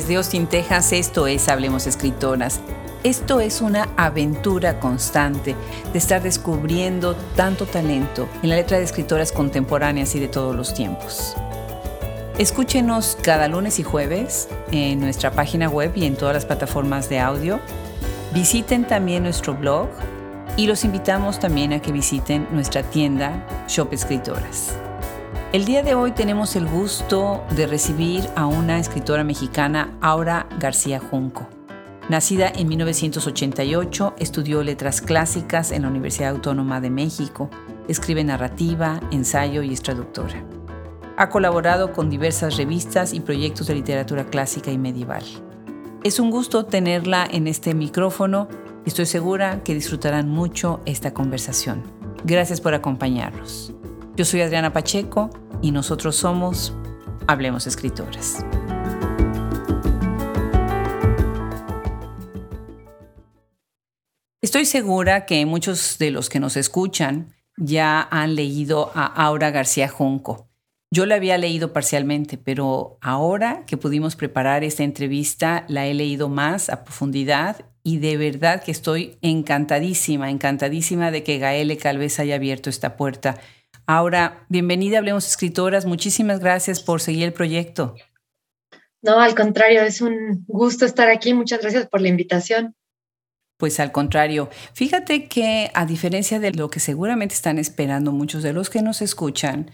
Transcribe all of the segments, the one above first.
Desde Austin, Texas, esto es Hablemos Escritoras. Esto es una aventura constante de estar descubriendo tanto talento en la letra de escritoras contemporáneas y de todos los tiempos. Escúchenos cada lunes y jueves en nuestra página web y en todas las plataformas de audio. Visiten también nuestro blog y los invitamos también a que visiten nuestra tienda Shop Escritoras. El día de hoy tenemos el gusto de recibir a una escritora mexicana, Aura García Junco. Nacida en 1988, estudió letras clásicas en la Universidad Autónoma de México, escribe narrativa, ensayo y es traductora. Ha colaborado con diversas revistas y proyectos de literatura clásica y medieval. Es un gusto tenerla en este micrófono y estoy segura que disfrutarán mucho esta conversación. Gracias por acompañarnos. Yo soy Adriana Pacheco y nosotros somos Hablemos Escritoras. Estoy segura que muchos de los que nos escuchan ya han leído a Aura García Junco. Yo la había leído parcialmente, pero ahora que pudimos preparar esta entrevista, la he leído más a profundidad y de verdad que estoy encantadísima, encantadísima de que Gaele Calvez haya abierto esta puerta Ahora, bienvenida Hablemos Escritoras. Muchísimas gracias por seguir el proyecto. No, al contrario, es un gusto estar aquí. Muchas gracias por la invitación. Pues al contrario, fíjate que a diferencia de lo que seguramente están esperando muchos de los que nos escuchan,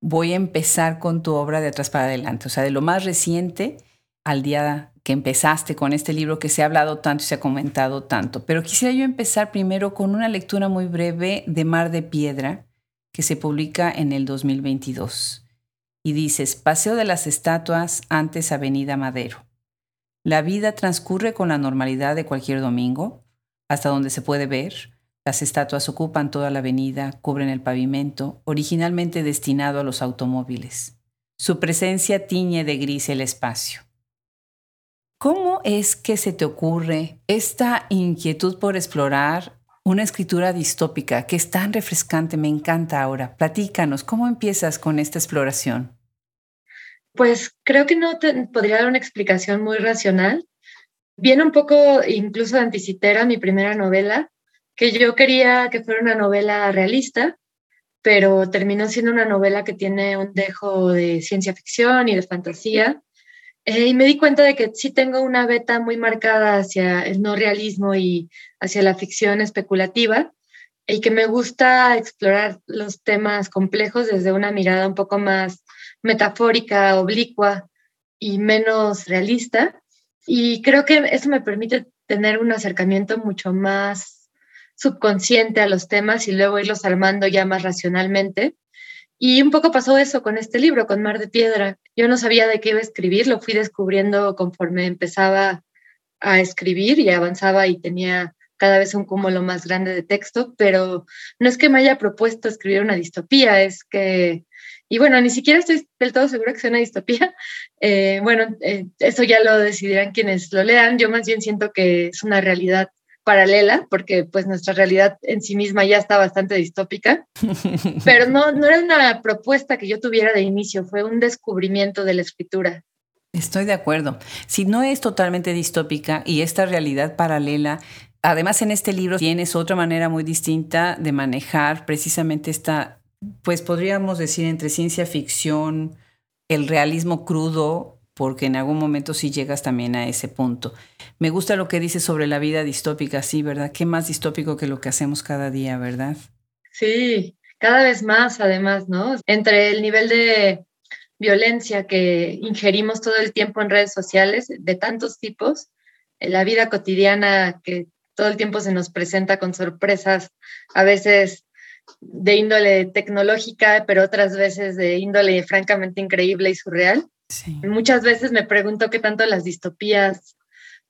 voy a empezar con tu obra de atrás para adelante, o sea, de lo más reciente al día que empezaste con este libro que se ha hablado tanto y se ha comentado tanto. Pero quisiera yo empezar primero con una lectura muy breve de Mar de Piedra, que se publica en el 2022. Y dices, Paseo de las Estatuas, antes Avenida Madero. La vida transcurre con la normalidad de cualquier domingo, hasta donde se puede ver. Las estatuas ocupan toda la avenida, cubren el pavimento, originalmente destinado a los automóviles. Su presencia tiñe de gris el espacio. ¿Cómo es que se te ocurre esta inquietud por explorar una escritura distópica que es tan refrescante, me encanta ahora. Platícanos, ¿cómo empiezas con esta exploración? Pues creo que no te podría dar una explicación muy racional. Viene un poco incluso de Anticitera, mi primera novela, que yo quería que fuera una novela realista, pero terminó siendo una novela que tiene un dejo de ciencia ficción y de fantasía. Eh, y me di cuenta de que sí tengo una beta muy marcada hacia el no realismo y hacia la ficción especulativa y que me gusta explorar los temas complejos desde una mirada un poco más metafórica, oblicua y menos realista. Y creo que eso me permite tener un acercamiento mucho más subconsciente a los temas y luego irlos armando ya más racionalmente. Y un poco pasó eso con este libro, con Mar de Piedra. Yo no sabía de qué iba a escribir, lo fui descubriendo conforme empezaba a escribir y avanzaba y tenía cada vez un cúmulo más grande de texto, pero no es que me haya propuesto escribir una distopía, es que, y bueno, ni siquiera estoy del todo segura que sea una distopía. Eh, bueno, eh, eso ya lo decidirán quienes lo lean. Yo más bien siento que es una realidad paralela, porque pues nuestra realidad en sí misma ya está bastante distópica, pero no, no era una propuesta que yo tuviera de inicio, fue un descubrimiento de la escritura. Estoy de acuerdo. Si no es totalmente distópica y esta realidad paralela, además en este libro tienes otra manera muy distinta de manejar precisamente esta, pues podríamos decir entre ciencia ficción, el realismo crudo porque en algún momento sí llegas también a ese punto. Me gusta lo que dices sobre la vida distópica, sí, ¿verdad? ¿Qué más distópico que lo que hacemos cada día, verdad? Sí, cada vez más, además, ¿no? Entre el nivel de violencia que ingerimos todo el tiempo en redes sociales, de tantos tipos, la vida cotidiana que todo el tiempo se nos presenta con sorpresas, a veces de índole tecnológica, pero otras veces de índole francamente increíble y surreal Muchas veces me pregunto qué tanto las distopías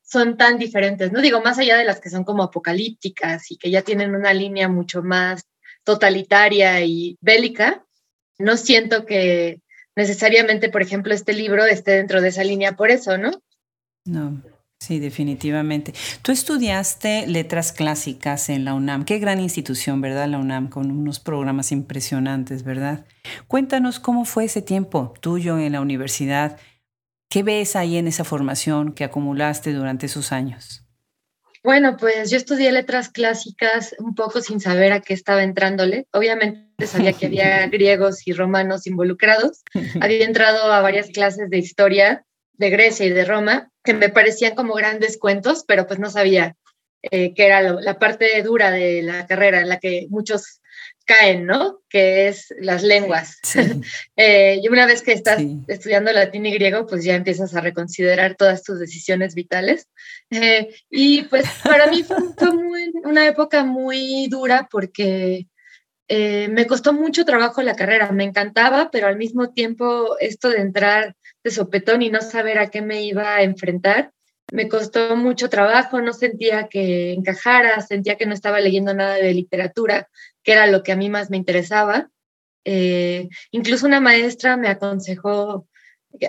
son tan diferentes, no digo más allá de las que son como apocalípticas y que ya tienen una línea mucho más totalitaria y bélica, no siento que necesariamente, por ejemplo, este libro esté dentro de esa línea por eso, ¿no? No. Sí, definitivamente. Tú estudiaste letras clásicas en la UNAM. Qué gran institución, ¿verdad? La UNAM, con unos programas impresionantes, ¿verdad? Cuéntanos cómo fue ese tiempo tuyo en la universidad. ¿Qué ves ahí en esa formación que acumulaste durante esos años? Bueno, pues yo estudié letras clásicas un poco sin saber a qué estaba entrándole. Obviamente sabía que había griegos y romanos involucrados. Había entrado a varias clases de historia de Grecia y de Roma que me parecían como grandes cuentos, pero pues no sabía eh, que era la parte dura de la carrera en la que muchos caen, ¿no? Que es las lenguas. Eh, y una vez que estás estudiando latín y griego, pues ya empiezas a reconsiderar todas tus decisiones vitales. Eh, y pues para mí fue, una época muy dura porque me costó mucho trabajo la carrera. Me encantaba, pero al mismo tiempo esto de entrar de sopetón y no saber a qué me iba a enfrentar, me costó mucho trabajo, no sentía que encajara, sentía que no estaba leyendo nada de literatura, que era lo que a mí más me interesaba. Eh, incluso una maestra me aconsejó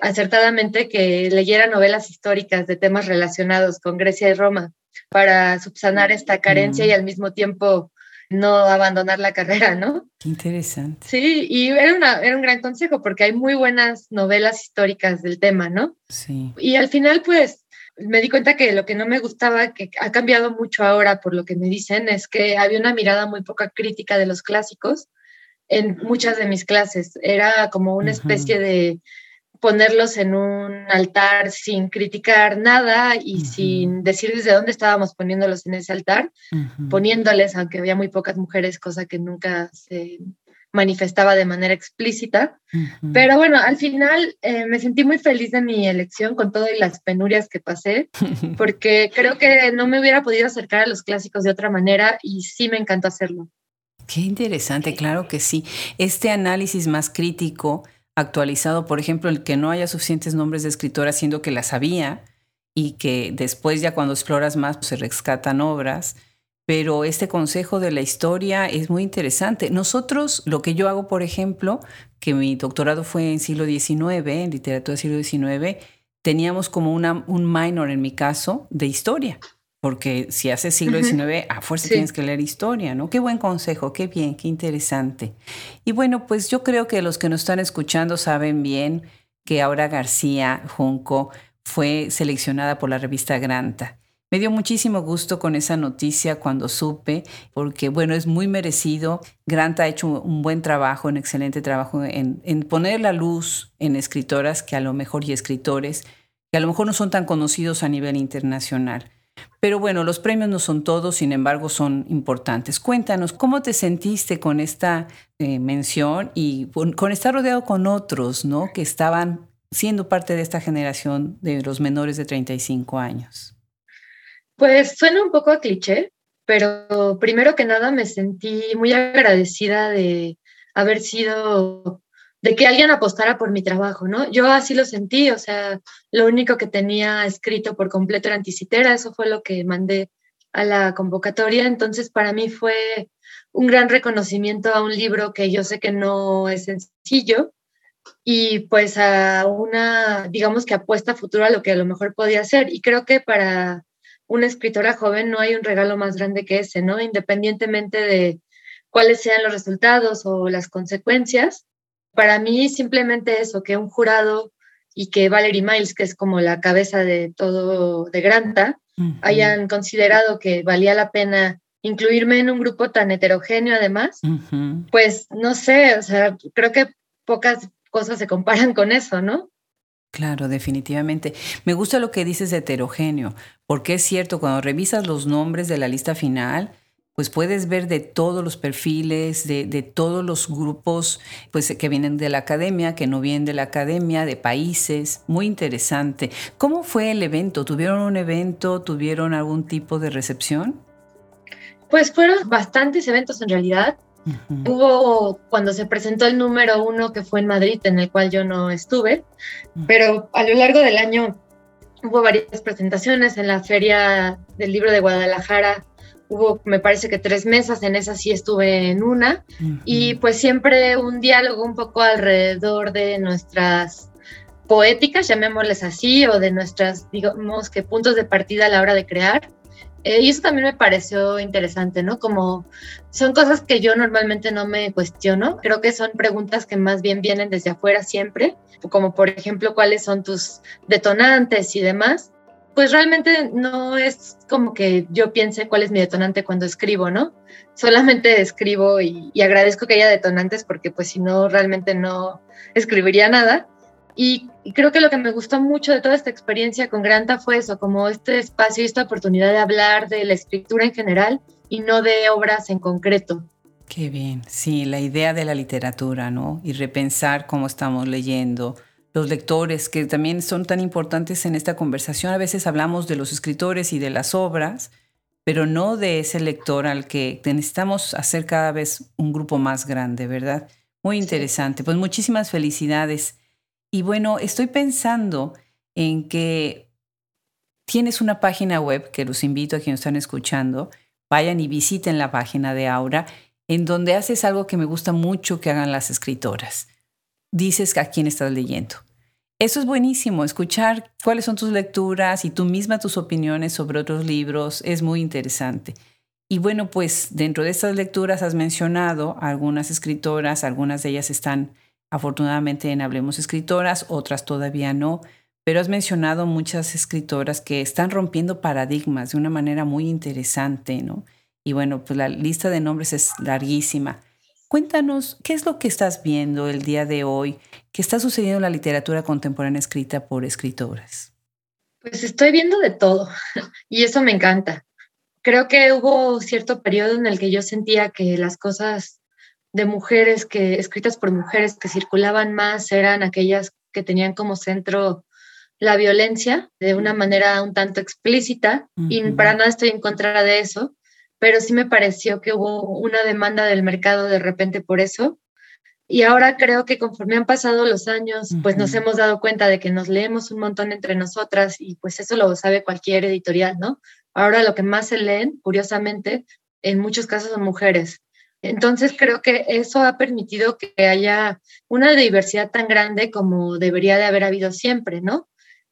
acertadamente que leyera novelas históricas de temas relacionados con Grecia y Roma para subsanar esta carencia y mm. al mismo tiempo no abandonar la carrera, ¿no? Qué interesante. Sí, y era, una, era un gran consejo porque hay muy buenas novelas históricas del tema, ¿no? Sí. Y al final, pues, me di cuenta que lo que no me gustaba, que ha cambiado mucho ahora por lo que me dicen, es que había una mirada muy poca crítica de los clásicos en muchas de mis clases. Era como una especie de ponerlos en un altar sin criticar nada y sin decir desde dónde estábamos poniéndolos en ese altar, poniéndoles, aunque había muy pocas mujeres, cosa que nunca se manifestaba de manera explícita. Pero bueno, al final eh, me sentí muy feliz de mi elección con todas las penurias que pasé, porque creo que no me hubiera podido acercar a los clásicos de otra manera y sí me encantó hacerlo. Qué interesante, claro que sí. Este análisis más crítico, actualizado, por ejemplo, el que no haya suficientes nombres de escritoras, siendo que las había, y que después ya cuando exploras más pues, se rescatan obras, pero este consejo de la historia es muy interesante. Nosotros, lo que yo hago, por ejemplo, que mi doctorado fue en siglo XIX, en literatura del siglo XIX, teníamos como un minor en mi caso de historia, porque si haces siglo XIX, a fuerza tienes que leer historia, ¿no? Qué buen consejo, qué bien, qué interesante. Y bueno, pues yo creo que los que nos están escuchando saben bien que Aura García Junco fue seleccionada por la revista Granta. Me dio muchísimo gusto con esa noticia cuando supe, porque bueno, es muy merecido. Grant ha hecho un buen trabajo, un excelente trabajo en, poner la luz en escritoras que a lo mejor y escritores que a lo mejor no son tan conocidos a nivel internacional. Pero bueno, los premios no son todos, sin embargo, son importantes. Cuéntanos, ¿cómo te sentiste con esta eh, mención y con, estar rodeado con otros, ¿no? Que estaban siendo parte de esta generación de los menores de 35 años. Pues suena un poco a cliché, pero primero que nada me sentí muy agradecida de haber sido, de que alguien apostara por mi trabajo, ¿no? Yo así lo sentí, o sea, lo único que tenía escrito por completo era anticitera, eso fue lo que mandé a la convocatoria, entonces para mí fue un gran reconocimiento a un libro que yo sé que no es sencillo y pues a una, digamos que apuesta futura a lo que a lo mejor podía ser. Y creo que para una escritora joven no hay un regalo más grande que ese, ¿no? Independientemente de cuáles sean los resultados o las consecuencias. Para mí simplemente eso, que un jurado y que Valerie Miles, que es como la cabeza de todo de Granta, hayan considerado que valía la pena incluirme en un grupo tan heterogéneo además, pues no sé, o sea, creo que pocas cosas se comparan con eso, ¿no? Claro, definitivamente. Me gusta lo que dices de heterogéneo, porque es cierto, cuando revisas los nombres de la lista final, pues puedes ver de todos los perfiles, de, todos los grupos pues, que vienen de la academia, que no vienen de la academia, de países. Muy interesante. ¿Cómo fue el evento? ¿Tuvieron un evento? ¿Tuvieron algún tipo de recepción? Pues fueron bastantes eventos en realidad. Hubo cuando se presentó el número uno que fue en Madrid, en el cual yo no estuve, pero a lo largo del año hubo varias presentaciones en la Feria del Libro de Guadalajara. Hubo, me parece que tres mesas, en esa sí estuve en una, y pues siempre un diálogo un poco alrededor de nuestras poéticas, llamémosles así, o de nuestras, digamos que puntos de partida a la hora de crear. Eh, y eso también me pareció interesante, ¿no? Como son cosas que yo normalmente no me cuestiono, creo que son preguntas que más bien vienen desde afuera siempre, como por ejemplo cuáles son tus detonantes y demás. Pues realmente no es como que yo piense cuál es mi detonante cuando escribo, ¿no? Solamente escribo y, y agradezco que haya detonantes porque pues si no realmente no escribiría nada y, creo que lo que me gustó mucho de toda esta experiencia con Granta fue eso, como este espacio y esta oportunidad de hablar de la escritura en general y no de obras en concreto. Qué bien, sí, la idea de la literatura, ¿no? Y repensar cómo estamos leyendo, los lectores que también son tan importantes en esta conversación. A veces hablamos de los escritores y de las obras, pero no de ese lector al que necesitamos hacer cada vez un grupo más grande, ¿verdad? Muy interesante. Pues muchísimas felicidades. Y bueno, estoy pensando en que tienes una página web que los invito a quienes están escuchando, vayan y visiten la página de Aura, en donde haces algo que me gusta mucho que hagan las escritoras. Dices a quién estás leyendo. Eso es buenísimo, escuchar cuáles son tus lecturas y tú misma tus opiniones sobre otros libros es muy interesante. Y bueno, pues dentro de estas lecturas has mencionado algunas escritoras, algunas de ellas están Afortunadamente en Hablemos Escritoras, otras todavía no, pero has mencionado muchas escritoras que están rompiendo paradigmas de una manera muy interesante, ¿no? Y bueno, pues la lista de nombres es larguísima. Cuéntanos, ¿qué es lo que estás viendo el día de hoy? ¿Qué está sucediendo en la literatura contemporánea escrita por escritoras? Pues estoy viendo de todo y eso me encanta. Creo que hubo cierto periodo en el que yo sentía que las cosas de mujeres que escritas por mujeres que circulaban más eran aquellas que tenían como centro la violencia de una manera un tanto explícita y para nada estoy en contra de eso, pero sí me pareció que hubo una demanda del mercado de repente por eso. Y ahora creo que conforme han pasado los años, pues nos hemos dado cuenta de que nos leemos un montón entre nosotras y pues eso lo sabe cualquier editorial, ¿no? Ahora lo que más se leen, curiosamente, en muchos casos son mujeres. Entonces creo que eso ha permitido que haya una diversidad tan grande como debería de haber habido siempre, ¿no?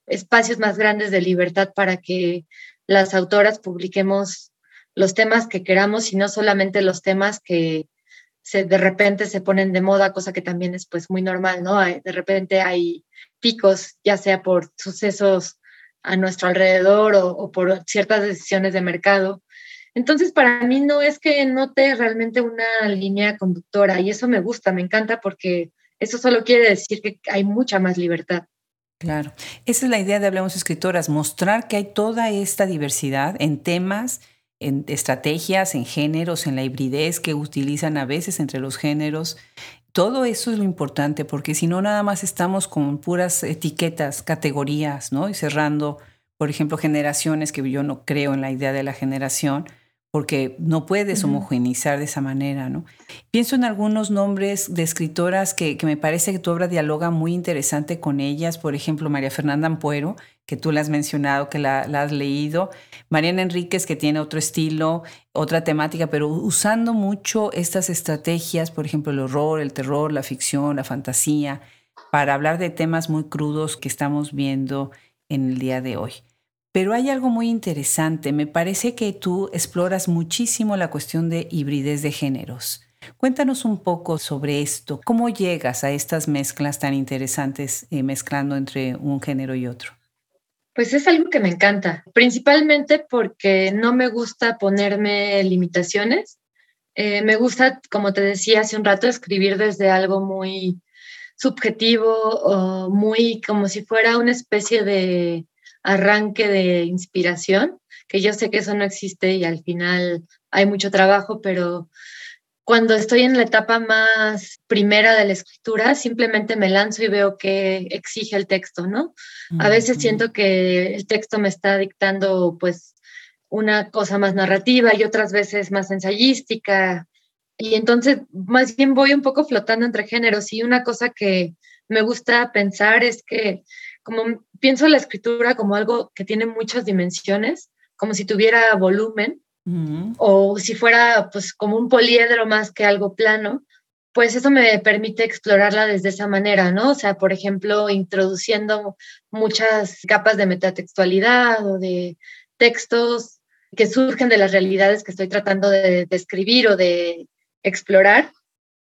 Espacios más grandes de libertad para que las autoras publiquemos los temas que queramos y no solamente los temas que se, de repente se ponen de moda, cosa que también es pues muy normal, ¿no? De repente hay picos, ya sea por sucesos a nuestro alrededor o, o por ciertas decisiones de mercado entonces, para mí no es que note realmente una línea conductora y eso me gusta, me encanta porque eso solo quiere decir que hay mucha más libertad. Claro, esa es la idea de Hablamos Escritoras, mostrar que hay toda esta diversidad en temas, en estrategias, en géneros, en la hibridez que utilizan a veces entre los géneros. Todo eso es lo importante, porque si no, nada más estamos con puras etiquetas, categorías, ¿no? Y cerrando, por ejemplo, generaciones, que yo no creo en la idea de la generación, porque no puedes homogenizar de esa manera, ¿no? Pienso en algunos nombres de escritoras que, me parece que tu obra dialoga muy interesante con ellas, por ejemplo, María Fernanda Ampuero, que tú la has mencionado, que la, has leído, Mariana Enríquez, que tiene otro estilo, otra temática, pero usando mucho estas estrategias, por ejemplo, el horror, el terror, la ficción, la fantasía, para hablar de temas muy crudos que estamos viendo en el día de hoy. Pero hay algo muy interesante. Me parece que tú exploras muchísimo la cuestión de hibridez de géneros. Cuéntanos un poco sobre esto. ¿Cómo llegas a estas mezclas tan interesantes eh, mezclando entre un género y otro? Pues es algo que me encanta, principalmente porque no me gusta ponerme limitaciones. Eh, me gusta, como te decía hace un rato, escribir desde algo muy subjetivo o muy como si fuera una especie de arranque de inspiración, que yo sé que eso no existe y al final hay mucho trabajo, pero cuando estoy en la etapa más primera de la escritura, simplemente me lanzo y veo qué exige el texto, ¿no? A veces siento que el texto me está dictando pues una cosa más narrativa y otras veces más ensayística. Y entonces más bien voy un poco flotando entre géneros y una cosa que me gusta pensar es que como pienso la escritura como algo que tiene muchas dimensiones, como si tuviera volumen o si fuera pues como un poliedro más que algo plano, pues eso me permite explorarla desde esa manera, ¿no? O sea, por ejemplo, introduciendo muchas capas de metatextualidad o de textos que surgen de las realidades que estoy tratando de describir o de explorar,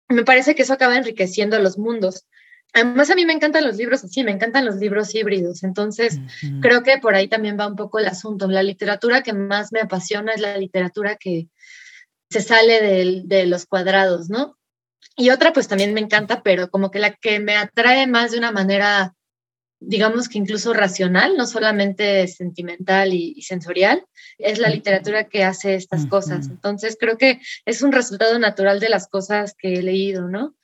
me parece que eso acaba enriqueciendo los mundos. Además, a mí me encantan los libros así, me encantan los libros híbridos. Entonces, creo que por ahí también va un poco el asunto. La literatura que más me apasiona es la literatura que se sale de, de los cuadrados, ¿no? Y otra, pues también me encanta, pero como que la que me atrae más de una manera, digamos que incluso racional, no solamente sentimental y, sensorial, es la literatura que hace estas cosas. Entonces, creo que es un resultado natural de las cosas que he leído, ¿no?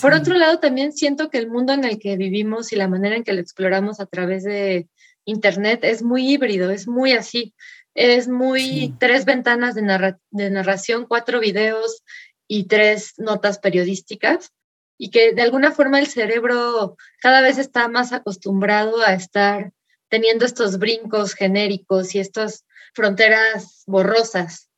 Por otro lado, también siento que el mundo en el que vivimos y la manera en que lo exploramos a través de Internet es muy híbrido, es muy así. Es muy tres ventanas de, de narración, cuatro videos y tres notas periodísticas y que de alguna forma el cerebro cada vez está más acostumbrado a estar teniendo estos brincos genéricos y estas fronteras borrosas.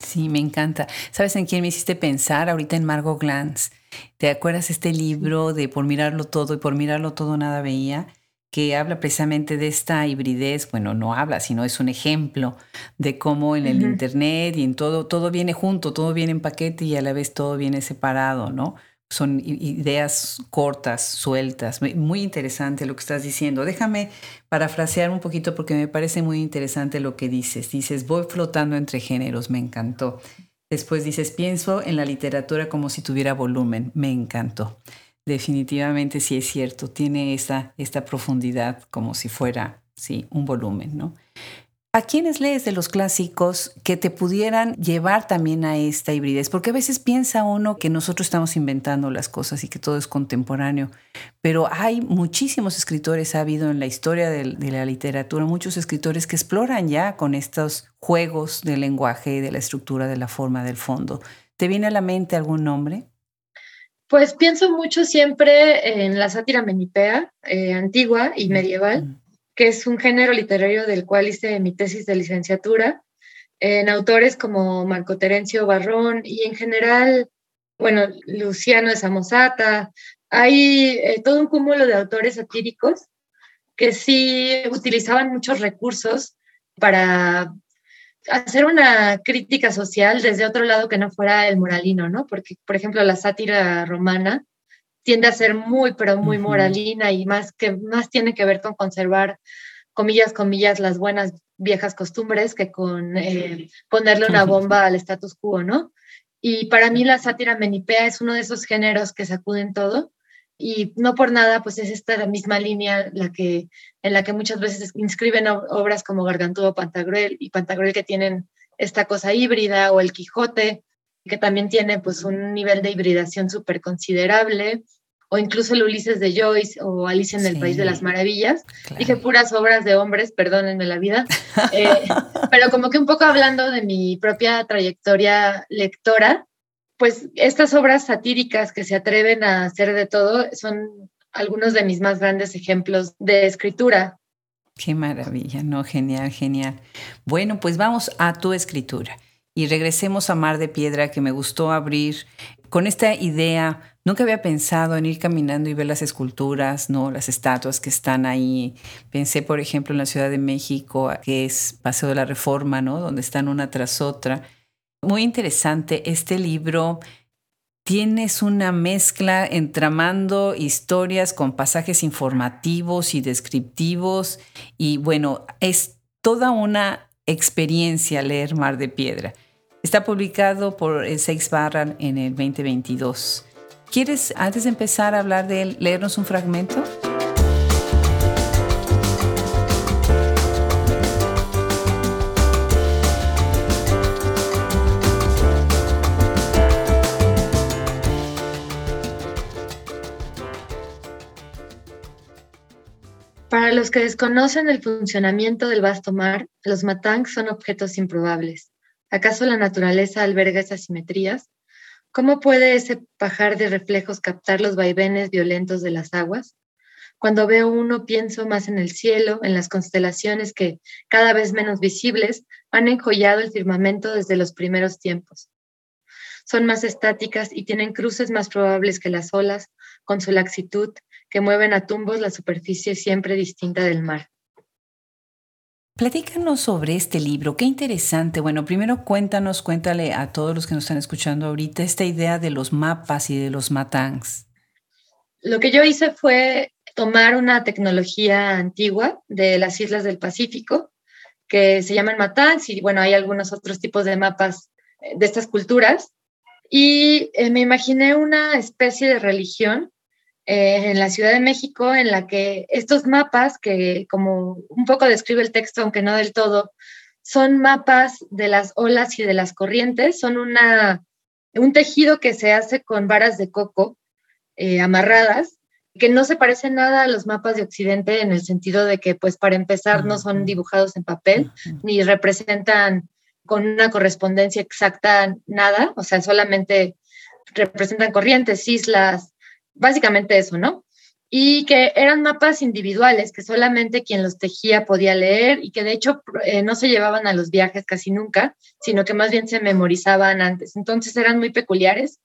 Sí, me encanta. ¿Sabes en quién me hiciste pensar? Ahorita en Margot Glantz. ¿Te acuerdas este libro de Por mirarlo todo y por mirarlo todo nada veía? que habla precisamente de esta hibridez, bueno, no habla, sino es un ejemplo de cómo en el Internet y en todo, todo viene junto, todo viene en paquete y a la vez todo viene separado, ¿no? Son ideas cortas, sueltas. Muy interesante lo que estás diciendo. Déjame parafrasear un poquito porque me parece muy interesante lo que dices. Dices, voy flotando entre géneros, me encantó. Después dices, pienso en la literatura como si tuviera volumen. Me encantó. Definitivamente sí es cierto, tiene esta, esta profundidad como si fuera, sí, un volumen, ¿no? ¿A quiénes lees de los clásicos que te pudieran llevar también a esta hibridez? Porque a veces piensa uno que nosotros estamos inventando las cosas y que todo es contemporáneo, pero hay muchísimos escritores, ha habido en la historia de, de la literatura muchos escritores que exploran ya con estos juegos del lenguaje, de la estructura, de la forma, del fondo. ¿Te viene a la mente algún nombre? Pues pienso mucho siempre en la sátira menipea, eh, antigua y medieval, que es un género literario del cual hice mi tesis de licenciatura, en autores como Marco Terencio Barrón y en general, bueno, Luciano de Samosata. Hay eh, todo un cúmulo de autores satíricos que sí utilizaban muchos recursos para hacer una crítica social desde otro lado que no fuera el moralino, ¿no? Porque, por ejemplo, la sátira romana tiende a ser muy, pero muy moralina y más que más tiene que ver con conservar, comillas, comillas, las buenas viejas costumbres que con eh, ponerle una bomba al status quo, ¿no? Y para mí la sátira menipea es uno de esos géneros que sacuden todo y no por nada, pues es esta misma línea la que, en la que muchas veces inscriben obras como Gargantúa Pantagruel y Pantagruel que tienen esta cosa híbrida o El Quijote, que también tiene pues un nivel de hibridación súper considerable, o incluso el Ulises de Joyce o Alicia en el País de las Maravillas. Dije puras obras de hombres, perdónenme la vida, eh, pero como que un poco hablando de mi propia trayectoria lectora, pues estas obras satíricas que se atreven a hacer de todo son algunos de mis más grandes ejemplos de escritura. Qué maravilla, no, genial, genial. Bueno, pues vamos a tu escritura y regresemos a Mar de Piedra que me gustó abrir con esta idea. Nunca había pensado en ir caminando y ver las esculturas, no, las estatuas que están ahí. Pensé, por ejemplo, en la Ciudad de México, que es Paseo de la Reforma, ¿no? Donde están una tras otra muy interesante. Este libro tienes una mezcla entramando historias con pasajes informativos y descriptivos y bueno, es toda una experiencia leer Mar de Piedra. Está publicado por el Seix Barran en el 2022. ¿Quieres, antes de empezar a hablar de él, leernos un fragmento? Para los que desconocen el funcionamiento del vasto mar, los matangs son objetos improbables. ¿Acaso la naturaleza alberga esas simetrías? ¿Cómo puede ese pajar de reflejos captar los vaivenes violentos de las aguas? Cuando veo uno pienso más en el cielo, en las constelaciones que, cada vez menos visibles, han enjollado el firmamento desde los primeros tiempos. Son más estáticas y tienen cruces más probables que las olas, con su laxitud, que mueven a tumbos la superficie siempre distinta del mar. Platícanos sobre este libro, qué interesante. Bueno, primero cuéntanos, cuéntale a todos los que nos están escuchando ahorita esta idea de los mapas y de los matangs. Lo que yo hice fue tomar una tecnología antigua de las islas del Pacífico, que se llaman matangs, y bueno, hay algunos otros tipos de mapas eh, de estas culturas, y eh, me imaginé una especie de religión eh, en la Ciudad de México en la que estos mapas, que como un poco describe el texto, aunque no del todo, son mapas de las olas y de las corrientes, son una, un tejido que se hace con varas de coco eh, amarradas, que no se parece nada a los mapas de Occidente en el sentido de que, pues, para empezar, no son dibujados en papel, ni representan con una correspondencia exacta nada, o sea, solamente representan corrientes, islas, básicamente eso, ¿no? Y que eran mapas individuales, que solamente quien los tejía podía leer y que de hecho eh, no se llevaban a los viajes casi nunca, sino que más bien se memorizaban antes. Entonces eran muy peculiares.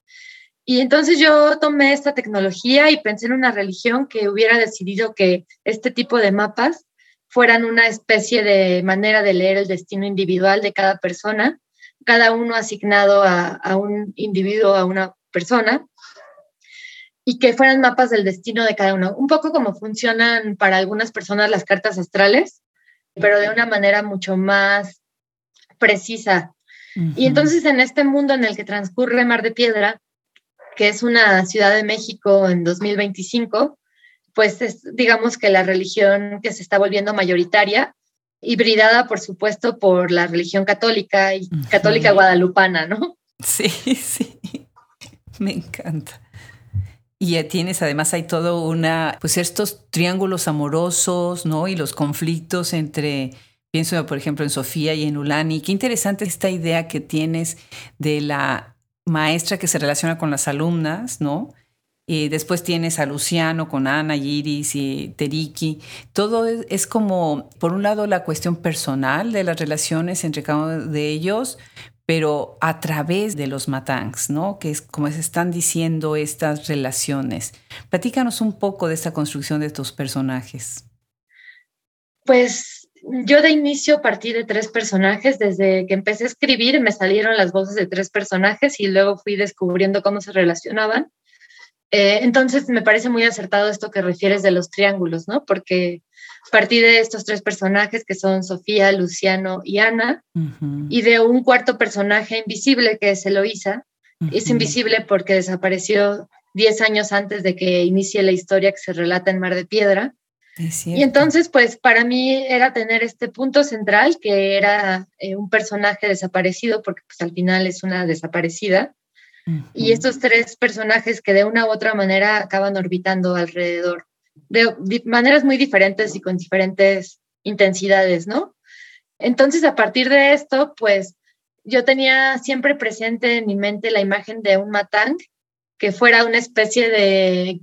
Y entonces yo tomé esta tecnología y pensé en una religión que hubiera decidido que este tipo de mapas fueran una especie de manera de leer el destino individual de cada persona, cada uno asignado a, a un individuo, a una persona, y que fueran mapas del destino de cada uno, un poco como funcionan para algunas personas las cartas astrales, pero de una manera mucho más precisa. Y entonces en este mundo en el que transcurre Mar de Piedra, que es una ciudad de México en 2025, pues es, digamos que la religión que se está volviendo mayoritaria, hibridada, por supuesto, por la religión católica y católica guadalupana, ¿no? Sí, sí, me encanta. Y tienes, además hay todo una, pues estos triángulos amorosos, ¿no? Y los conflictos entre, pienso por ejemplo en Sofía y en Ulani. Qué interesante esta idea que tienes de la maestra que se relaciona con las alumnas, ¿no? Y después tienes a Luciano con Ana, Iris y Teriki. Todo es, como, por un lado, la cuestión personal de las relaciones entre cada uno de ellos, pero a través de los matangs, ¿no? Que es como se están diciendo estas relaciones. Platícanos un poco de esta construcción de tus personajes. Pues yo de inicio partí de tres personajes. Desde que empecé a escribir me salieron las voces de tres personajes y luego fui descubriendo cómo se relacionaban. Eh, entonces me parece muy acertado esto que refieres de los triángulos, ¿no? Porque partí de estos tres personajes que son Sofía, Luciano y Ana, y de un cuarto personaje invisible que es Eloísa. Es invisible porque desapareció 10 años antes de que inicie la historia que se relata en Mar de Piedra. Y entonces, pues para mí era tener este punto central que era eh, un personaje desaparecido, porque pues al final es una desaparecida, y estos tres personajes que de una u otra manera acaban orbitando alrededor de maneras muy diferentes y con diferentes intensidades, ¿no? Entonces, a partir de esto, pues yo tenía siempre presente en mi mente la imagen de un matang que fuera una especie de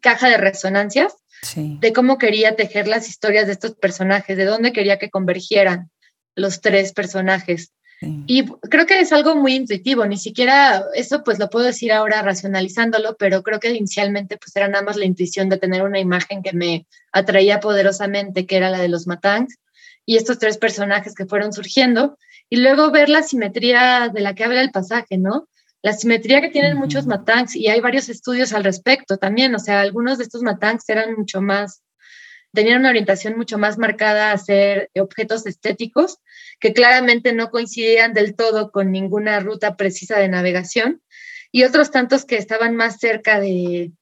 caja de resonancias de cómo quería tejer las historias de estos personajes, de dónde quería que convergieran los tres personajes. Y creo que es algo muy intuitivo, ni siquiera eso pues lo puedo decir ahora racionalizándolo, pero creo que inicialmente pues era nada más la intuición de tener una imagen que me atraía poderosamente, que era la de los Matangs, y estos tres personajes que fueron surgiendo, y luego ver la simetría de la que habla el pasaje, ¿no? La simetría que tienen muchos Matangs, y hay varios estudios al respecto también, o sea, algunos de estos Matangs eran mucho más tenían una orientación mucho más marcada a ser objetos estéticos que claramente no coincidían del todo con ninguna ruta precisa de navegación y otros tantos que estaban más cerca de,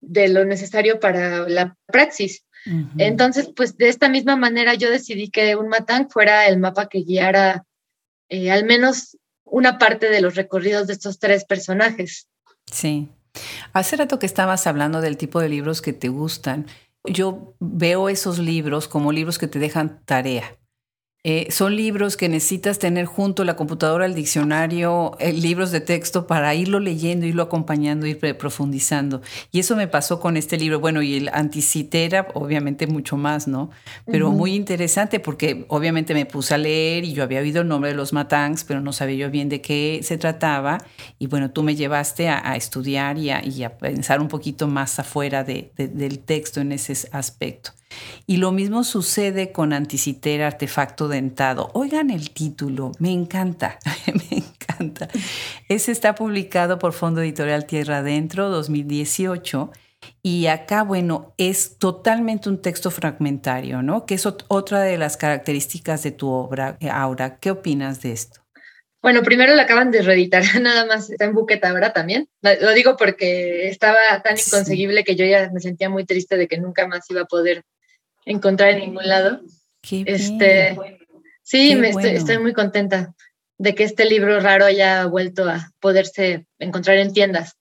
lo necesario para la praxis. Entonces, pues de esta misma manera yo decidí que un matán fuera el mapa que guiara eh, al menos una parte de los recorridos de estos tres personajes. Sí. Hace rato que estabas hablando del tipo de libros que te gustan yo veo esos libros como libros que te dejan tarea. Eh, son libros que necesitas tener junto la computadora, el diccionario, eh, libros de texto para irlo leyendo, irlo acompañando, ir profundizando. Y eso me pasó con este libro. Bueno, y el Anticitera, obviamente mucho más, ¿no? Pero muy interesante porque obviamente me puse a leer y yo había oído el nombre de los Matangs, pero no sabía yo bien de qué se trataba. Y bueno, tú me llevaste a, estudiar y a, pensar un poquito más afuera del texto en ese aspecto. Y lo mismo sucede con Anticitera Artefacto Dentado. Oigan el título, me encanta, me encanta. Ese está publicado por Fondo Editorial Tierra Adentro 2018. Y acá, bueno, es totalmente un texto fragmentario, ¿no? Que es otra de las características de tu obra, Aura. ¿Qué opinas de esto? Bueno, primero lo acaban de reeditar, nada más está en buqueta ahora también. Lo digo porque estaba tan inconseguible que yo ya me sentía muy triste de que nunca más iba a poder encontrar en ningún lado. este, sí, me estoy, muy contenta de que este libro raro haya vuelto a poderse encontrar en tiendas.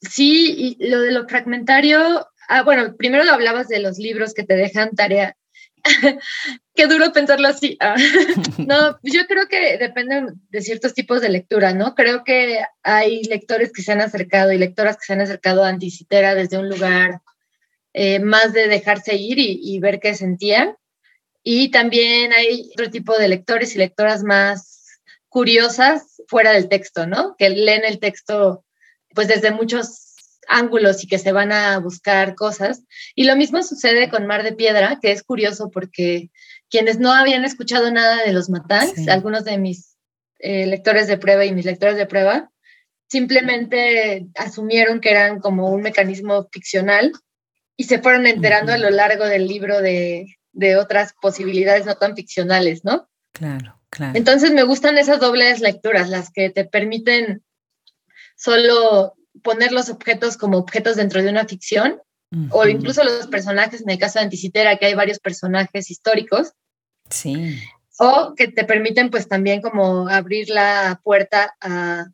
Sí, y lo de lo fragmentario, ah, bueno, primero lo hablabas de los libros que te dejan tarea. Qué duro pensarlo así. Ah. no, yo creo que depende de ciertos tipos de lectura, ¿no? Creo que hay lectores que se han acercado y lectoras que se han acercado a Anticitera desde un lugar eh, más de dejarse ir y, ver qué sentían. Y también hay otro tipo de lectores y lectoras más curiosas fuera del texto, ¿no? Que leen el texto pues desde muchos ángulos y que se van a buscar cosas. Y lo mismo sucede con Mar de Piedra, que es curioso porque quienes no habían escuchado nada de los Matangs, algunos de mis eh, lectores de prueba y mis lectores de prueba, simplemente asumieron que eran como un mecanismo ficcional y se fueron enterando a lo largo del libro de, otras posibilidades no tan ficcionales, ¿no? Claro, claro. Entonces me gustan esas dobles lecturas, las que te permiten solo poner los objetos como objetos dentro de una ficción, o incluso los personajes, en el caso de Anticitera, que hay varios personajes históricos. Sí. O que te permiten pues también como abrir la puerta a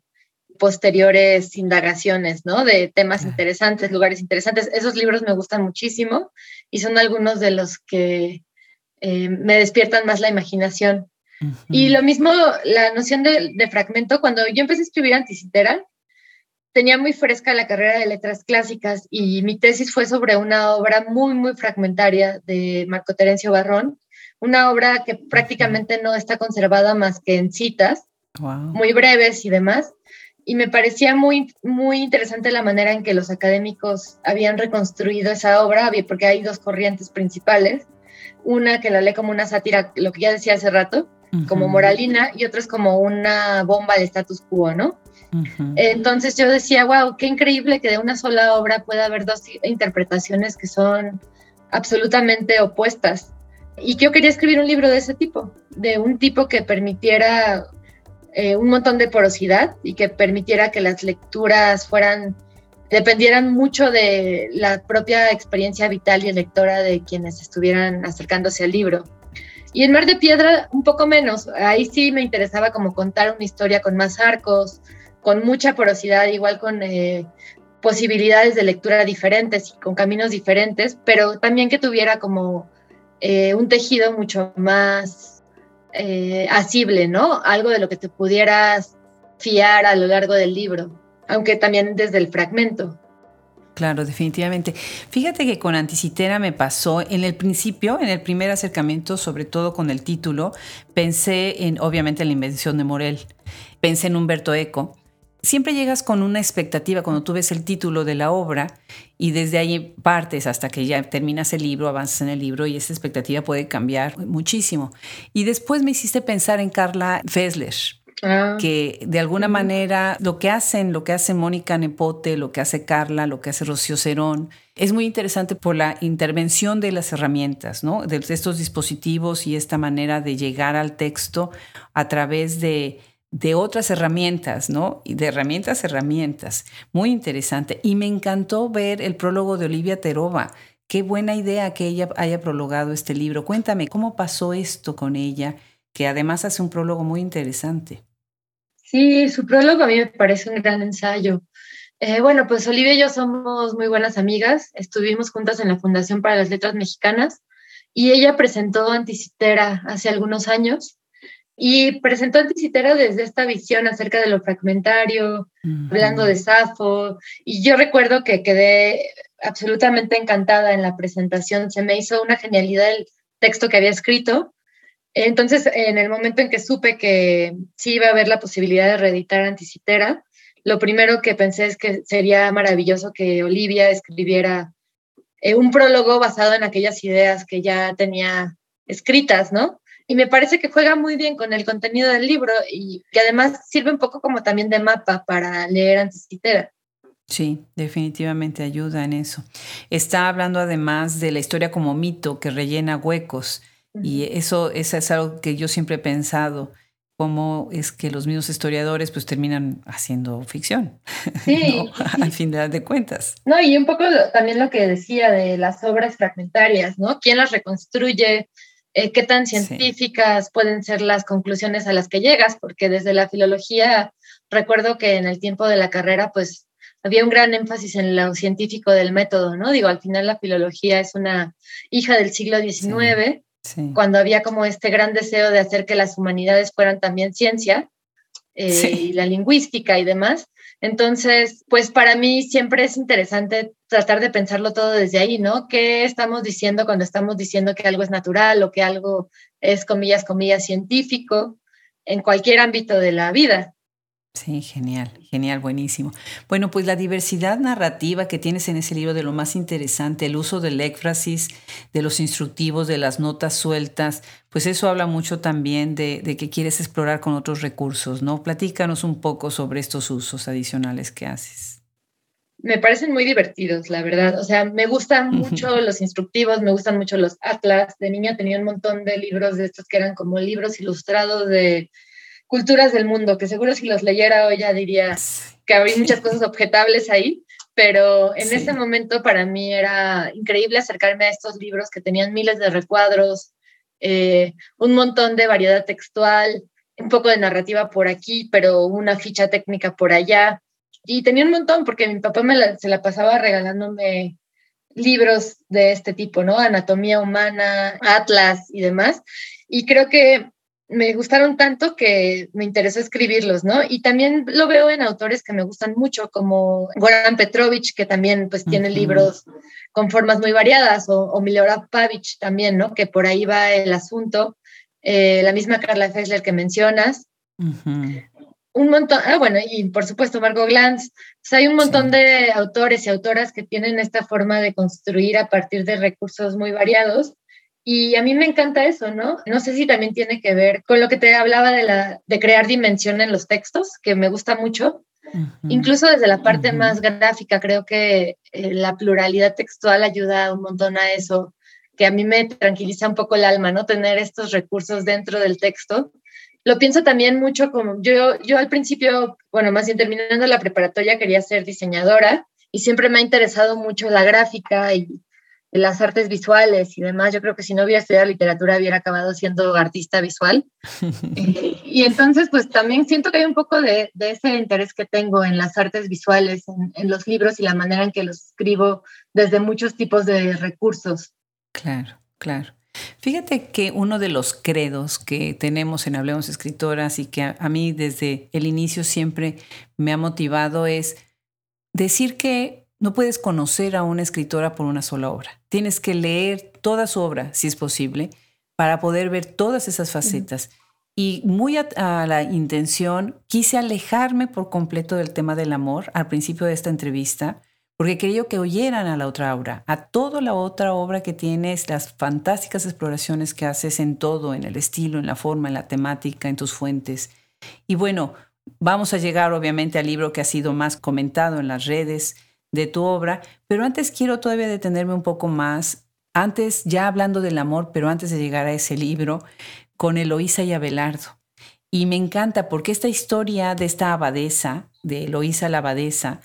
posteriores indagaciones, ¿no? De temas interesantes, lugares interesantes. Esos libros me gustan muchísimo y son algunos de los que eh, me despiertan más la imaginación. Y lo mismo, la noción de, fragmento, cuando yo empecé a escribir Anticitera, tenía muy fresca la carrera de letras clásicas y mi tesis fue sobre una obra muy, muy fragmentaria de Marco Terencio Barrón, una obra que prácticamente no está conservada más que en citas, muy breves y demás y me parecía muy, muy interesante la manera en que los académicos habían reconstruido esa obra, porque hay dos corrientes principales. Una que la lee como una sátira, lo que ya decía hace rato, como moralina, y otra es como una bomba de status quo, ¿no? Entonces yo decía, wow, qué increíble que de una sola obra pueda haber dos interpretaciones que son absolutamente opuestas. Y yo quería escribir un libro de ese tipo, de un tipo que permitiera eh, un montón de porosidad y que permitiera que las lecturas fueran, dependieran mucho de la propia experiencia vital y lectora de quienes estuvieran acercándose al libro. Y en Mar de Piedra un poco menos, ahí sí me interesaba como contar una historia con más arcos, con mucha porosidad, igual con eh, posibilidades de lectura diferentes y con caminos diferentes, pero también que tuviera como eh, un tejido mucho más eh, asible, ¿no? Algo de lo que te pudieras fiar a lo largo del libro, aunque también desde el fragmento. Claro, definitivamente. Fíjate que con Anticitera me pasó en el principio, en el primer acercamiento, sobre todo con el título, pensé en, obviamente, en la invención de Morel, pensé en Humberto Eco, siempre llegas con una expectativa cuando tú ves el título de la obra y desde ahí partes hasta que ya terminas el libro, avanzas en el libro y esa expectativa puede cambiar muchísimo. Y después me hiciste pensar en Carla Fessler. Ah. que de alguna manera lo que hacen, lo que hace Mónica Nepote, lo que hace Carla, lo que hace Rocío Cerón, es muy interesante por la intervención de las herramientas, ¿no? de estos dispositivos y esta manera de llegar al texto a través de de otras herramientas, ¿no? De herramientas, herramientas. Muy interesante. Y me encantó ver el prólogo de Olivia Terova. Qué buena idea que ella haya prologado este libro. Cuéntame, ¿cómo pasó esto con ella? Que además hace un prólogo muy interesante. Sí, su prólogo a mí me parece un gran ensayo. Eh, bueno, pues Olivia y yo somos muy buenas amigas. Estuvimos juntas en la Fundación para las Letras Mexicanas y ella presentó Anticitera hace algunos años y presentó Anticitera desde esta visión acerca de lo fragmentario, hablando de Safo, y yo recuerdo que quedé absolutamente encantada en la presentación, se me hizo una genialidad el texto que había escrito. Entonces, en el momento en que supe que sí iba a haber la posibilidad de reeditar Anticitera, lo primero que pensé es que sería maravilloso que Olivia escribiera eh, un prólogo basado en aquellas ideas que ya tenía escritas, ¿no? Y me parece que juega muy bien con el contenido del libro y que además sirve un poco como también de mapa para leer Anticitera. Sí, definitivamente ayuda en eso. Está hablando además de la historia como mito que rellena huecos y eso, eso es algo que yo siempre he pensado cómo es que los mismos historiadores pues terminan haciendo ficción, sí, al fin de cuentas. No, y un poco también lo que decía de las obras fragmentarias, ¿no? ¿Quién las reconstruye? Eh, ¿Qué tan científicas pueden ser las conclusiones a las que llegas? Porque desde la filología, recuerdo que en el tiempo de la carrera, pues había un gran énfasis en lo científico del método, ¿no? Digo, al final la filología es una hija del siglo XIX cuando había como este gran deseo de hacer que las humanidades fueran también ciencia eh, y la lingüística y demás. Entonces, pues para mí siempre es interesante tratar de pensarlo todo desde ahí, ¿no? ¿Qué estamos diciendo cuando estamos diciendo que algo es natural o que algo es, comillas, comillas, científico en cualquier ámbito de la vida? Sí, genial, genial, buenísimo. Bueno, pues la diversidad narrativa que tienes en ese libro de lo más interesante, el uso del éfrasis, de los instructivos, de las notas sueltas, pues eso habla mucho también de, de, que quieres explorar con otros recursos, ¿no? Platícanos un poco sobre estos usos adicionales que haces. Me parecen muy divertidos, la verdad. O sea, me gustan mucho los instructivos, me gustan mucho los atlas. De niña tenía un montón de libros de estos que eran como libros ilustrados de culturas del mundo, que seguro si los leyera hoy ya diría que había muchas cosas objetables ahí, pero en ese momento para mí era increíble acercarme a estos libros que tenían miles de recuadros, eh, un montón de variedad textual, un poco de narrativa por aquí, pero una ficha técnica por allá. Y tenía un montón porque mi papá me se la pasaba regalándome libros de este tipo, ¿no? Anatomía humana, atlas y demás. Y creo que me gustaron tanto que me interesó escribirlos, ¿no? Y también lo veo en autores que me gustan mucho, como Goran Petrovich, que también pues tiene libros con formas muy variadas, o, o Milorad Pavic también, ¿no? Que por ahí va el asunto. Eh, la misma Carla Fessler que mencionas. Un montón, ah, bueno, y por supuesto Margot Glantz. hay un montón de autores y autoras que tienen esta forma de construir a partir de recursos muy variados y a mí me encanta eso, ¿no? No sé si también tiene que ver con lo que te hablaba de, la, de crear dimensión en los textos, que me gusta mucho. Incluso desde la parte más gráfica, creo que eh, la pluralidad textual ayuda un montón a eso, que a mí me tranquiliza un poco el alma, ¿no? Tener estos recursos dentro del texto. Lo pienso también mucho como yo, yo al principio, bueno, más bien terminando la preparatoria quería ser diseñadora y siempre me ha interesado mucho la gráfica y las artes visuales y demás. Yo creo que si no hubiera estudiado literatura hubiera acabado siendo artista visual. Eh, y entonces, pues también siento que hay un poco de, ese interés que tengo en las artes visuales, en, los libros y la manera en que los escribo desde muchos tipos de recursos. Claro, claro. Fíjate que uno de los credos que tenemos en Hablemos Escritoras y que a mí desde el inicio siempre me ha motivado es decir que no puedes conocer a una escritora por una sola obra. Tienes que leer toda su obra, si es posible, para poder ver todas esas facetas. Y muy a, la intención, quise alejarme por completo del tema del amor al principio de esta entrevista, porque quería que oyeran a la otra obra, a toda la otra obra que tienes, las fantásticas exploraciones que haces en todo, en el estilo, en la forma, en la temática, en tus fuentes. Y bueno, vamos a llegar obviamente al libro que ha sido más comentado en las redes, de tu obra, pero antes quiero todavía detenerme un poco más, antes ya hablando del amor, pero antes de llegar a ese libro, con Eloísa y Abelardo. Y me encanta porque esta historia de esta abadesa, de Eloísa la abadesa,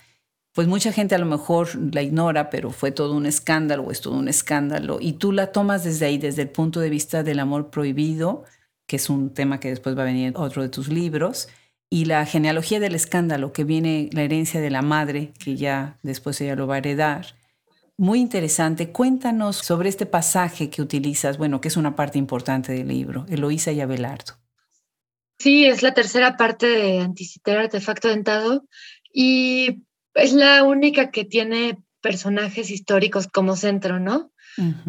pues mucha gente a lo mejor la ignora, pero fue todo un escándalo o es todo un escándalo. Y tú la tomas desde ahí, desde el punto de vista del amor prohibido, que es un tema que después va a venir en otro de tus libros, y la genealogía del escándalo, que viene la herencia de la madre, que ya después ella lo va a heredar. muy interesante. Cuéntanos sobre este pasaje que utilizas, bueno, que es una parte importante del libro, Eloísa y Abelardo. Sí, es la tercera parte de Anticiter Artefacto Dentado y es la única que tiene personajes históricos como centro, ¿no?